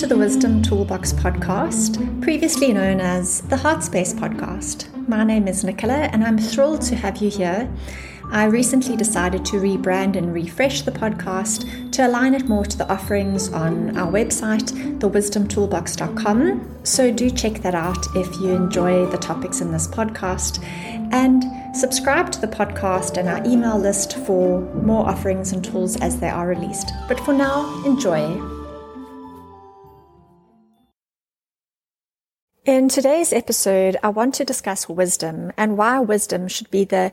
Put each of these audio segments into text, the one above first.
to the Wisdom Toolbox podcast, previously known as the Heartspace podcast. My name is Nicola, and I'm thrilled to have you here. I recently decided to rebrand and refresh the podcast to align it more to the offerings on our website, thewisdomtoolbox.com. So do check that out if you enjoy the topics in this podcast. And subscribe to the podcast and our email list for more offerings and tools as they are released. But for now, enjoy. In today's episode, I want to discuss wisdom and why wisdom should be the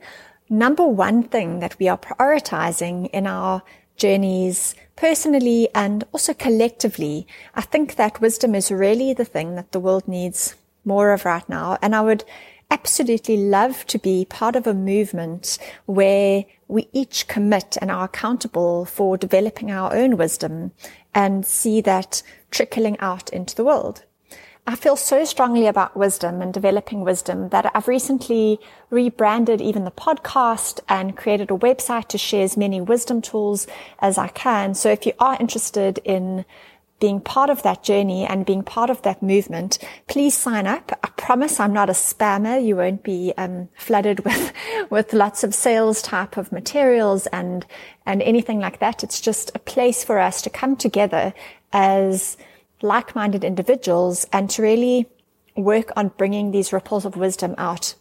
number one thing that we are prioritizing in our journeys personally and also collectively. I think that wisdom is really the thing that the world needs more of right now. And I would absolutely love to be part of a movement where we each commit and are accountable for developing our own wisdom and see that trickling out into the world. I feel so strongly about wisdom and developing wisdom that I've recently rebranded even the podcast and created a website to share as many wisdom tools as I can. So if you are interested in being part of that journey and being part of that movement, please sign up. I promise I'm not a spammer. You won't be um, flooded with with lots of sales type of materials and and anything like that. It's just a place for us to come together as like-minded individuals and to really work on bringing these ripples of wisdom out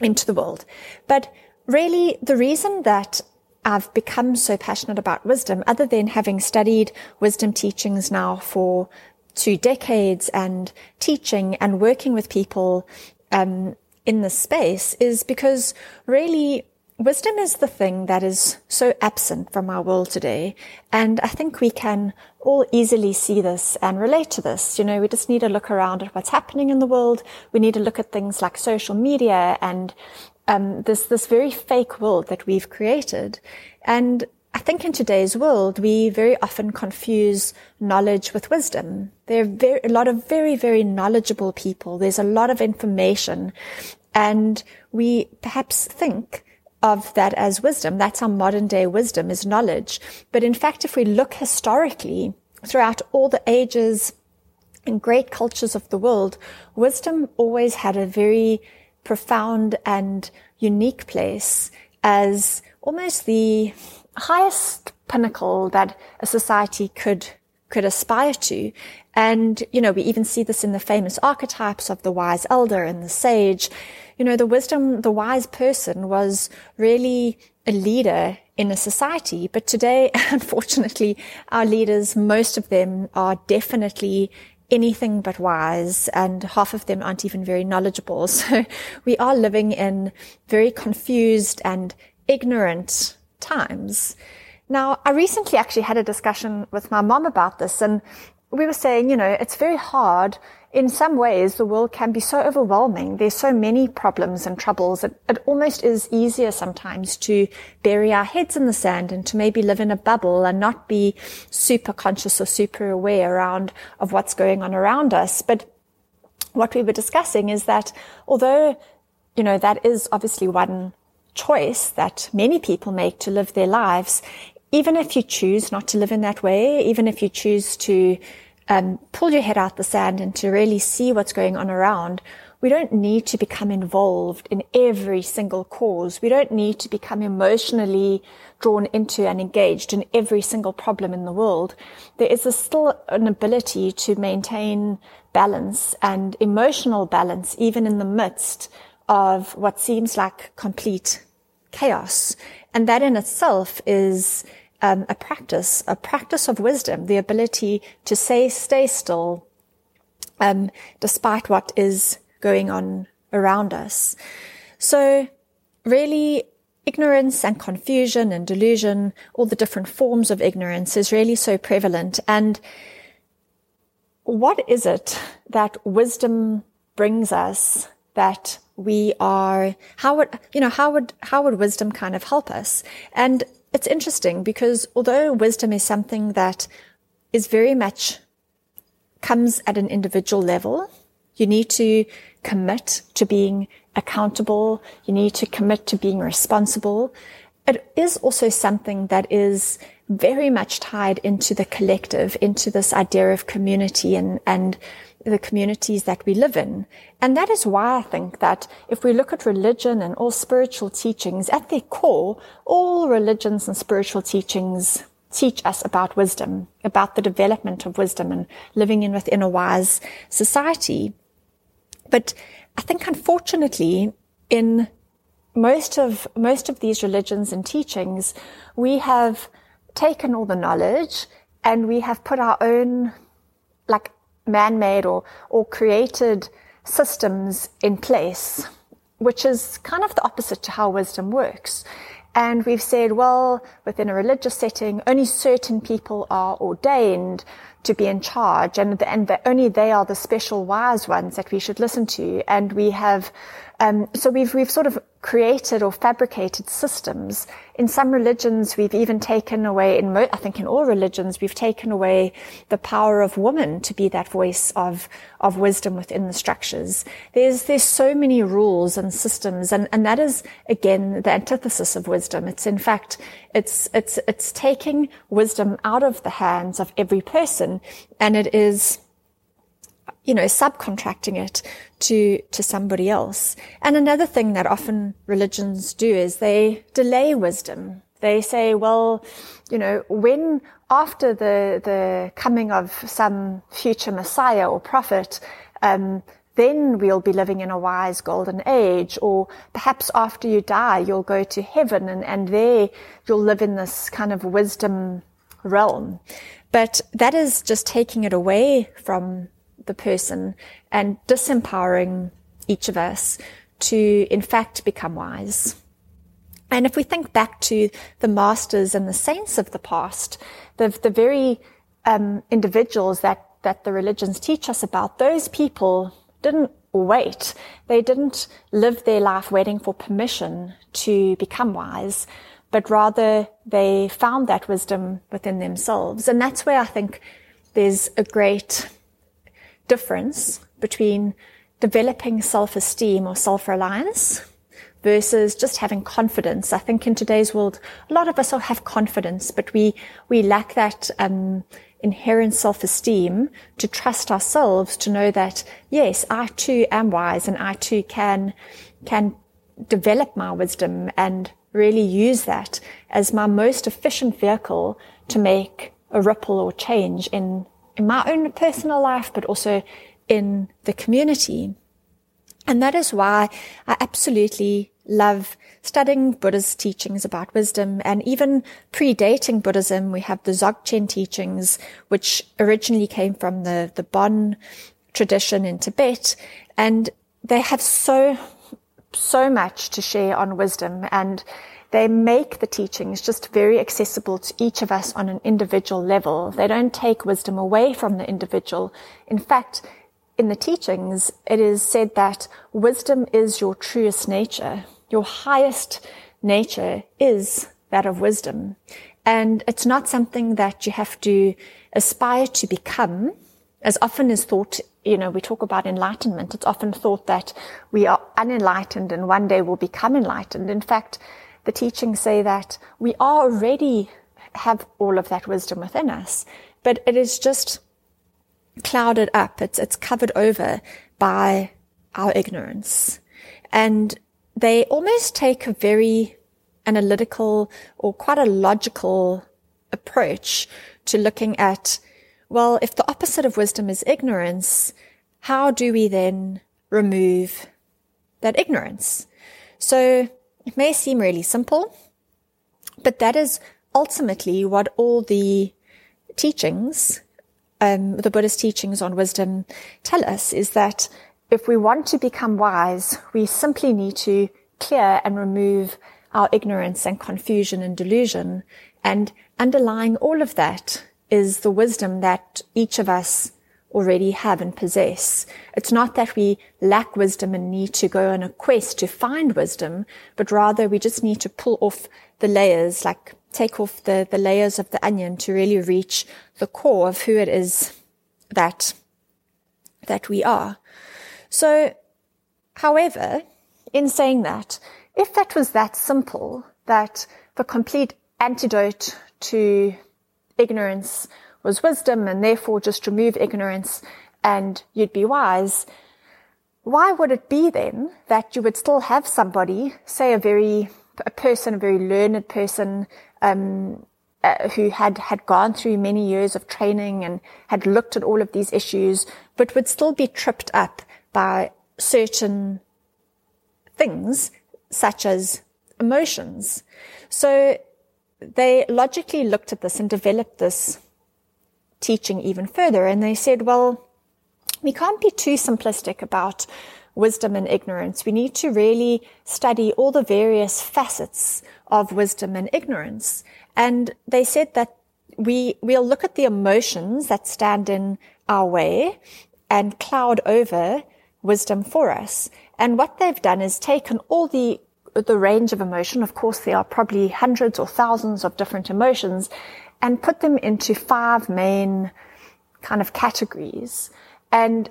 into the world. But really the reason that I've become so passionate about wisdom, other than having studied wisdom teachings now for two decades and teaching and working with people um, in this space, is because really wisdom is the thing that is so absent from our world today. And I think we can all easily see this and relate to this. You know, we just need to look around at what's happening in the world. We need to look at things like social media and um, this this very fake world that we've created. And I think in today's world, we very often confuse knowledge with wisdom. There are very, a lot of very, very knowledgeable people. There's a lot of information and we perhaps think of that as wisdom. That's our modern day wisdom is knowledge. But in fact, if we look historically throughout all the ages and great cultures of the world, wisdom always had a very profound and unique place as almost the highest pinnacle that a society could could aspire to. And, you know, we even see this in the famous archetypes of the wise elder and the sage you know, the wisdom, the wise person was really a leader in a society. But today, unfortunately, our leaders, most of them are definitely anything but wise and half of them aren't even very knowledgeable. So we are living in very confused and ignorant times. Now, I recently actually had a discussion with my mom about this and we were saying, you know, it's very hard in some ways, the world can be so overwhelming. There's so many problems and troubles. It, it almost is easier sometimes to bury our heads in the sand and to maybe live in a bubble and not be super conscious or super aware around of what's going on around us. But what we were discussing is that although, you know, that is obviously one choice that many people make to live their lives, even if you choose not to live in that way, even if you choose to um, pull your head out the sand and to really see what's going on around, we don't need to become involved in every single cause. We don't need to become emotionally drawn into and engaged in every single problem in the world. There is a still an ability to maintain balance and emotional balance, even in the midst of what seems like complete chaos. And that in itself is um, a practice, a practice of wisdom, the ability to say, stay still, um, despite what is going on around us. So really ignorance and confusion and delusion, all the different forms of ignorance is really so prevalent. And what is it that wisdom brings us that we are, how would, you know, how would, how would wisdom kind of help us? And it's interesting because although wisdom is something that is very much comes at an individual level, you need to commit to being accountable. You need to commit to being responsible. It is also something that is very much tied into the collective, into this idea of community and, and the communities that we live in. And that is why I think that if we look at religion and all spiritual teachings, at their core, all religions and spiritual teachings teach us about wisdom, about the development of wisdom and living in within a wise society. But I think unfortunately in most of, most of these religions and teachings, we have taken all the knowledge and we have put our own like man-made or, or created systems in place, which is kind of the opposite to how wisdom works. And we've said, well, within a religious setting, only certain people are ordained to be in charge and, and that only they are the special wise ones that we should listen to. And we have um, so we've we've sort of created or fabricated systems. In some religions, we've even taken away. In mo- I think in all religions, we've taken away the power of woman to be that voice of of wisdom within the structures. There's there's so many rules and systems, and and that is again the antithesis of wisdom. It's in fact it's it's it's taking wisdom out of the hands of every person, and it is you know, subcontracting it to, to somebody else. And another thing that often religions do is they delay wisdom. They say, well, you know, when after the, the coming of some future Messiah or prophet, um, then we'll be living in a wise golden age, or perhaps after you die, you'll go to heaven and, and there you'll live in this kind of wisdom realm. But that is just taking it away from the person and disempowering each of us to, in fact, become wise. And if we think back to the masters and the saints of the past, the, the very um, individuals that, that the religions teach us about, those people didn't wait. They didn't live their life waiting for permission to become wise, but rather they found that wisdom within themselves. And that's where I think there's a great difference between developing self-esteem or self-reliance versus just having confidence. I think in today's world, a lot of us all have confidence, but we, we lack that, um, inherent self-esteem to trust ourselves to know that, yes, I too am wise and I too can, can develop my wisdom and really use that as my most efficient vehicle to make a ripple or change in in my own personal life, but also in the community. And that is why I absolutely love studying Buddha's teachings about wisdom and even predating Buddhism. We have the Dzogchen teachings, which originally came from the, the Bon tradition in Tibet. And they have so, so much to share on wisdom and they make the teachings just very accessible to each of us on an individual level. They don't take wisdom away from the individual. In fact, in the teachings, it is said that wisdom is your truest nature. Your highest nature is that of wisdom. And it's not something that you have to aspire to become. As often is thought, you know, we talk about enlightenment. It's often thought that we are unenlightened and one day we'll become enlightened. In fact, the teachings say that we already have all of that wisdom within us, but it is just clouded up. It's, it's covered over by our ignorance. And they almost take a very analytical or quite a logical approach to looking at, well, if the opposite of wisdom is ignorance, how do we then remove that ignorance? So it may seem really simple, but that is ultimately what all the teachings, um, the Buddhist teachings on wisdom tell us is that if we want to become wise, we simply need to clear and remove our ignorance and confusion and delusion. And underlying all of that is the wisdom that each of us already have and possess. It's not that we lack wisdom and need to go on a quest to find wisdom, but rather we just need to pull off the layers, like take off the, the layers of the onion to really reach the core of who it is that, that we are. So, however, in saying that, if that was that simple, that the complete antidote to ignorance was wisdom and therefore just remove ignorance and you'd be wise, why would it be then that you would still have somebody, say a very, a person, a very learned person, um, uh, who had, had gone through many years of training and had looked at all of these issues, but would still be tripped up by certain things such as emotions. So they logically looked at this and developed this teaching even further. And they said, well, we can't be too simplistic about wisdom and ignorance. We need to really study all the various facets of wisdom and ignorance. And they said that we, we'll look at the emotions that stand in our way and cloud over wisdom for us. And what they've done is taken all the the range of emotion. Of course, there are probably hundreds or thousands of different emotions and put them into five main kind of categories. And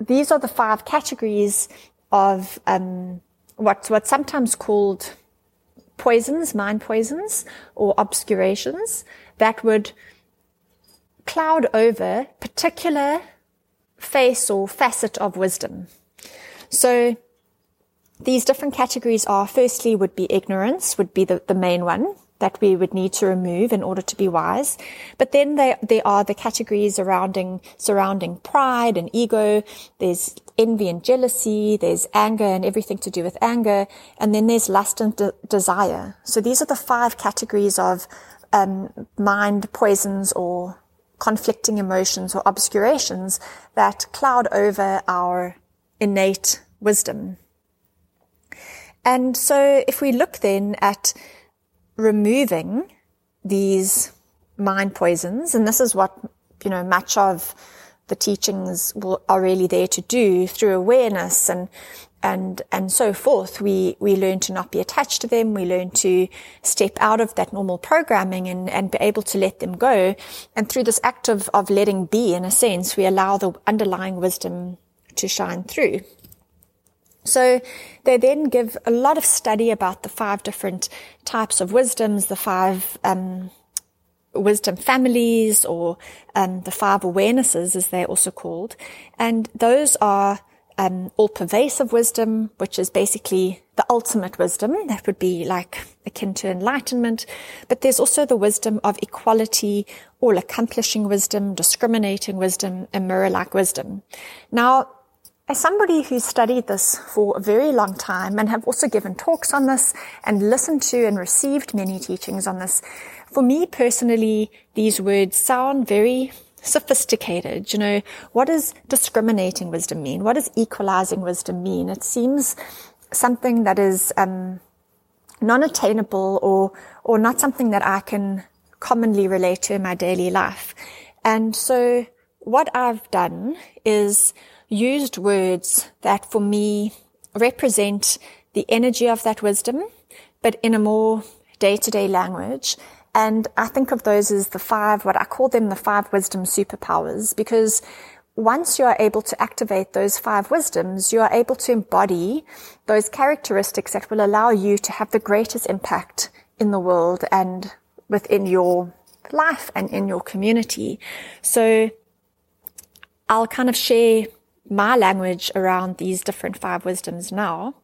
these are the five categories of um, what's what's sometimes called poisons, mind poisons, or obscurations that would cloud over particular face or facet of wisdom. So these different categories are firstly would be ignorance, would be the, the main one that we would need to remove in order to be wise. But then there, there are the categories surrounding, surrounding pride and ego. There's envy and jealousy. There's anger and everything to do with anger. And then there's lust and de- desire. So these are the five categories of um, mind poisons or conflicting emotions or obscurations that cloud over our innate wisdom. And so if we look then at removing these mind poisons, and this is what, you know, much of the teachings will, are really there to do through awareness and, and, and so forth. We, we learn to not be attached to them. We learn to step out of that normal programming and, and be able to let them go. And through this act of, of letting be, in a sense, we allow the underlying wisdom to shine through. So they then give a lot of study about the five different types of wisdoms, the five um, wisdom families, or um, the five awarenesses, as they're also called, and those are um, all pervasive wisdom, which is basically the ultimate wisdom. That would be like akin to enlightenment. But there's also the wisdom of equality, all accomplishing wisdom, discriminating wisdom, and mirror-like wisdom. Now, as somebody who's studied this for a very long time and have also given talks on this and listened to and received many teachings on this, for me personally, these words sound very sophisticated. You know, what does discriminating wisdom mean? What does equalizing wisdom mean? It seems something that is um, non-attainable or or not something that I can commonly relate to in my daily life. And so what I've done is used words that for me represent the energy of that wisdom, but in a more day to day language. And I think of those as the five, what I call them the five wisdom superpowers, because once you are able to activate those five wisdoms, you are able to embody those characteristics that will allow you to have the greatest impact in the world and within your life and in your community. So I'll kind of share my language around these different five wisdoms now.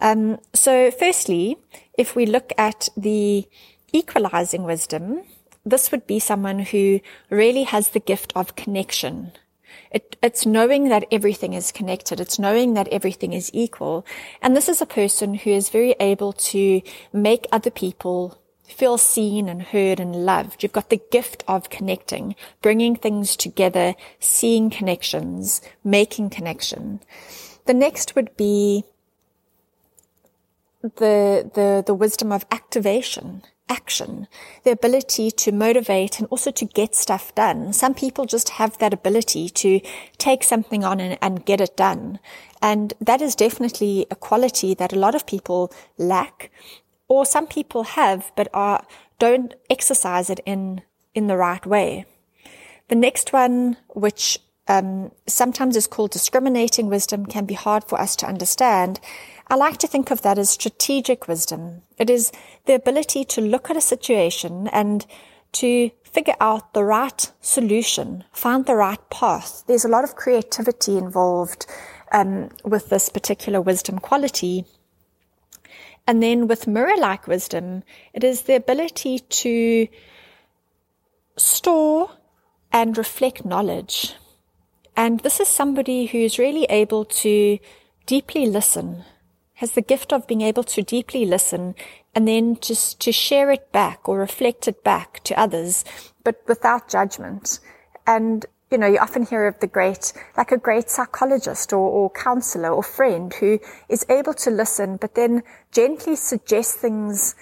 Um, so firstly, if we look at the equalizing wisdom, this would be someone who really has the gift of connection. It, it's knowing that everything is connected. It's knowing that everything is equal. And this is a person who is very able to make other people feel seen and heard and loved. You've got the gift of connecting, bringing things together, seeing connections, making connection. The next would be the, the, the wisdom of activation, action, the ability to motivate and also to get stuff done. Some people just have that ability to take something on and, and get it done. And that is definitely a quality that a lot of people lack or some people have but are don't exercise it in in the right way. The next one, which um, sometimes is called discriminating wisdom, can be hard for us to understand. I like to think of that as strategic wisdom. It is the ability to look at a situation and to figure out the right solution, find the right path. There's a lot of creativity involved um, with this particular wisdom quality. And then with mirror like wisdom, it is the ability to store and reflect knowledge. And this is somebody who's really able to deeply listen, has the gift of being able to deeply listen and then just to share it back or reflect it back to others, but without judgment. And you know, you often hear of the great, like a great psychologist or, or counselor or friend who is able to listen, but then gently suggest things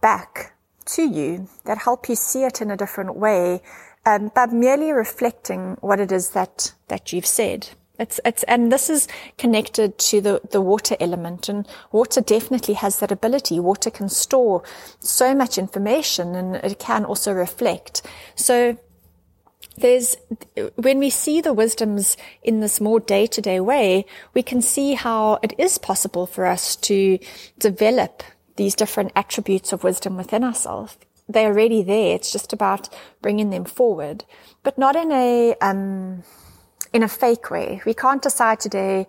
back to you that help you see it in a different way, um, by merely reflecting what it is that, that you've said. It's, it's, and this is connected to the, the water element and water definitely has that ability. Water can store so much information and it can also reflect. So there's, when we see the wisdoms in this more day to day way, we can see how it is possible for us to develop these different attributes of wisdom within ourselves. They're already there. It's just about bringing them forward, but not in a, um, in a fake way. We can't decide today,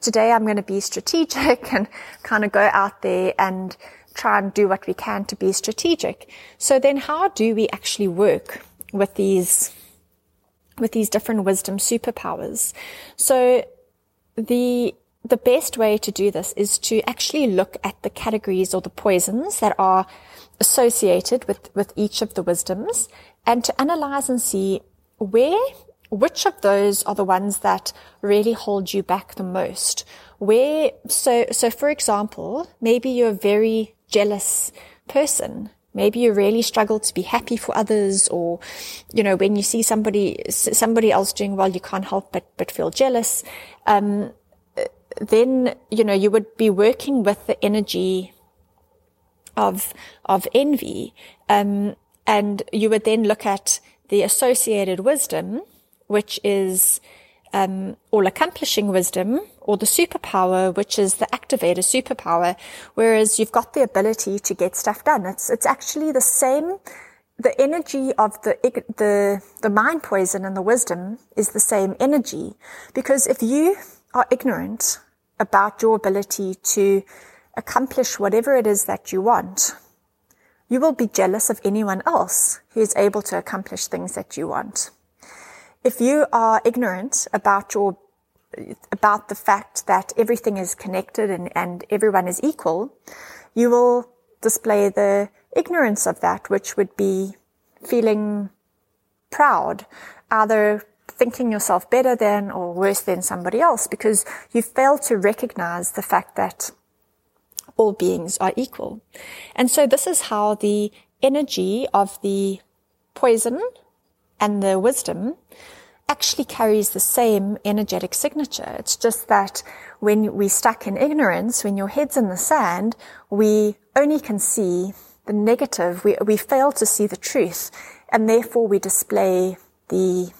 today I'm going to be strategic and kind of go out there and try and do what we can to be strategic. So then how do we actually work with these with these different wisdom superpowers. So the the best way to do this is to actually look at the categories or the poisons that are associated with, with each of the wisdoms and to analyze and see where, which of those are the ones that really hold you back the most. Where, so, so for example, maybe you're a very jealous person Maybe you really struggle to be happy for others or, you know, when you see somebody, somebody else doing well, you can't help but, but feel jealous. Um, then, you know, you would be working with the energy of, of envy. Um, and you would then look at the associated wisdom, which is, um, all accomplishing wisdom or the superpower, which is the activator superpower, whereas you've got the ability to get stuff done. It's, it's actually the same. The energy of the, the, the mind poison and the wisdom is the same energy because if you are ignorant about your ability to accomplish whatever it is that you want, you will be jealous of anyone else who is able to accomplish things that you want if you are ignorant about your about the fact that everything is connected and, and everyone is equal, you will display the ignorance of that, which would be feeling proud, either thinking yourself better than or worse than somebody else because you fail to recognize the fact that all beings are equal. And so this is how the energy of the poison and the wisdom actually carries the same energetic signature. It's just that when we're stuck in ignorance, when your head's in the sand, we only can see the negative. We, we fail to see the truth and therefore we display the,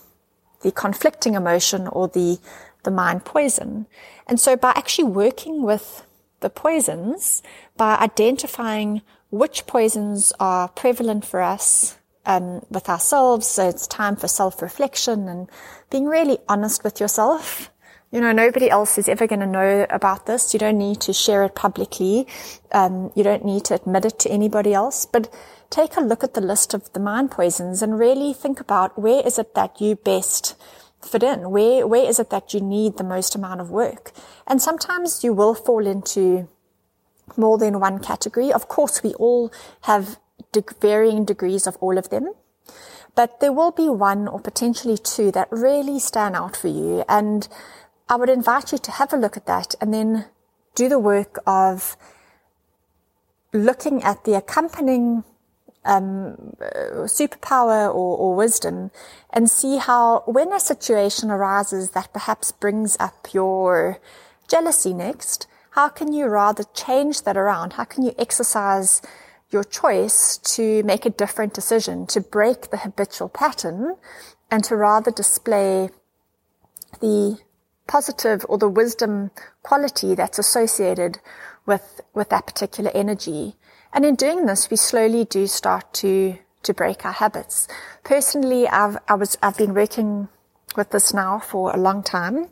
the conflicting emotion or the, the mind poison. And so by actually working with the poisons, by identifying which poisons are prevalent for us um, with ourselves. So it's time for self-reflection and being really honest with yourself. You know, nobody else is ever going to know about this. You don't need to share it publicly. Um, you don't need to admit it to anybody else. But take a look at the list of the mind poisons and really think about where is it that you best fit in? Where, where is it that you need the most amount of work? And sometimes you will fall into more than one category. Of course, we all have varying degrees of all of them. But there will be one or potentially two that really stand out for you. And I would invite you to have a look at that and then do the work of looking at the accompanying um, superpower or, or, wisdom and see how when a situation arises that perhaps brings up your jealousy next, how can you rather change that around? How can you exercise your choice to make a different decision, to break the habitual pattern and to rather display the positive or the wisdom quality that's associated with, with that particular energy. And in doing this, we slowly do start to to break our habits. Personally, I've, I was, I've been working with this now for a long time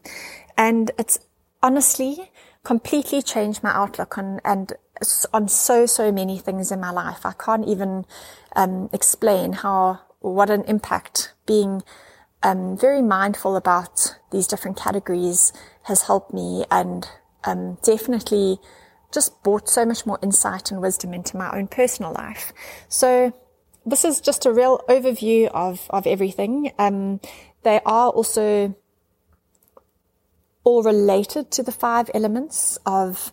and it's honestly completely changed my outlook on, and on so, so many things in my life. I can't even, um, explain how, what an impact being, um, very mindful about these different categories has helped me and, um, definitely just brought so much more insight and wisdom into my own personal life. So this is just a real overview of, of everything. Um, they are also all related to the five elements of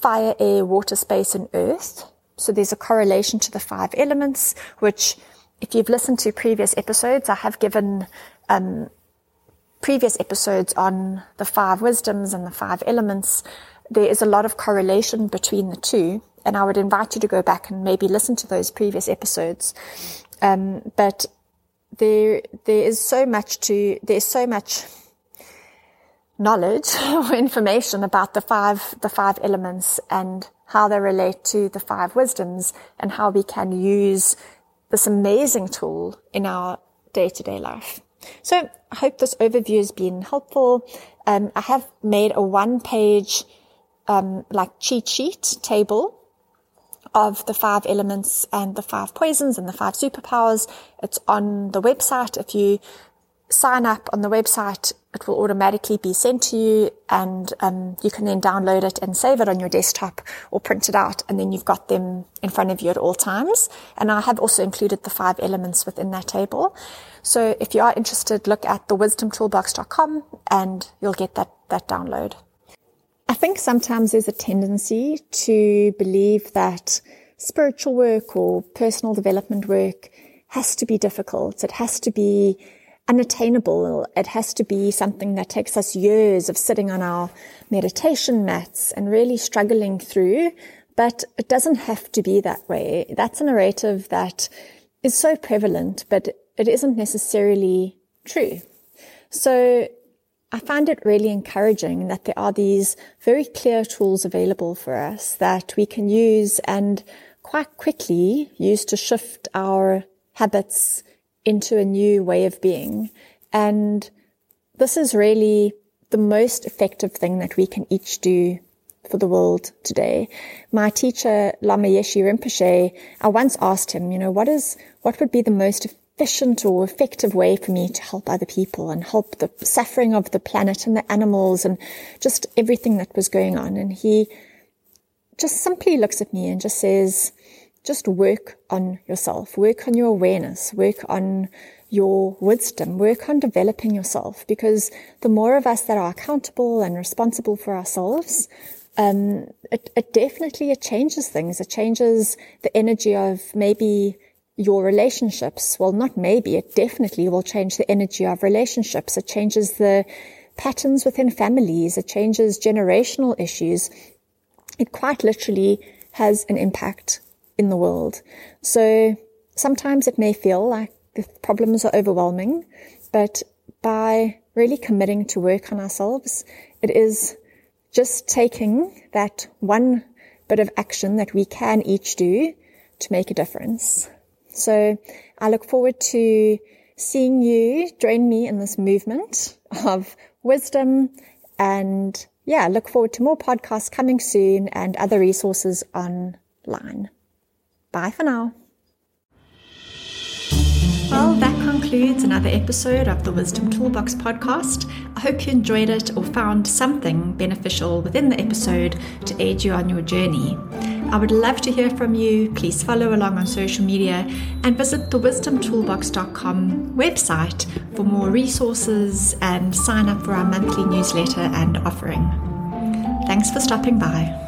fire, air, water, space, and earth. So there's a correlation to the five elements, which if you've listened to previous episodes, I have given, um, previous episodes on the five wisdoms and the five elements. There is a lot of correlation between the two. And I would invite you to go back and maybe listen to those previous episodes. Um, but there, there is so much to, there's so much knowledge or information about the five, the five elements and how they relate to the five wisdoms and how we can use this amazing tool in our day to day life. So I hope this overview has been helpful. Um, I have made a one page, um, like cheat sheet table of the five elements and the five poisons and the five superpowers. It's on the website. If you sign up on the website, it will automatically be sent to you and um, you can then download it and save it on your desktop or print it out and then you've got them in front of you at all times. And I have also included the five elements within that table. So if you are interested, look at thewisdomtoolbox.com and you'll get that, that download. I think sometimes there's a tendency to believe that spiritual work or personal development work has to be difficult. It has to be unattainable. It has to be something that takes us years of sitting on our meditation mats and really struggling through. But it doesn't have to be that way. That's a narrative that is so prevalent, but it isn't necessarily true. So I find it really encouraging that there are these very clear tools available for us that we can use and quite quickly use to shift our habits into a new way of being. And this is really the most effective thing that we can each do for the world today. My teacher, Lama Yeshe Rinpoche, I once asked him, you know, what is, what would be the most efficient or effective way for me to help other people and help the suffering of the planet and the animals and just everything that was going on. And he just simply looks at me and just says, just work on yourself, work on your awareness, work on your wisdom, work on developing yourself because the more of us that are accountable and responsible for ourselves, um, it, it definitely, it changes things. It changes the energy of maybe your relationships. Well, not maybe, it definitely will change the energy of relationships. It changes the patterns within families. It changes generational issues. It quite literally has an impact in the world. So sometimes it may feel like the problems are overwhelming, but by really committing to work on ourselves, it is just taking that one bit of action that we can each do to make a difference. So I look forward to seeing you join me in this movement of wisdom and yeah, look forward to more podcasts coming soon and other resources online. Bye for now. Well, that concludes another episode of the Wisdom Toolbox podcast. I hope you enjoyed it or found something beneficial within the episode to aid you on your journey. I would love to hear from you. Please follow along on social media and visit the wisdomtoolbox.com website for more resources and sign up for our monthly newsletter and offering. Thanks for stopping by.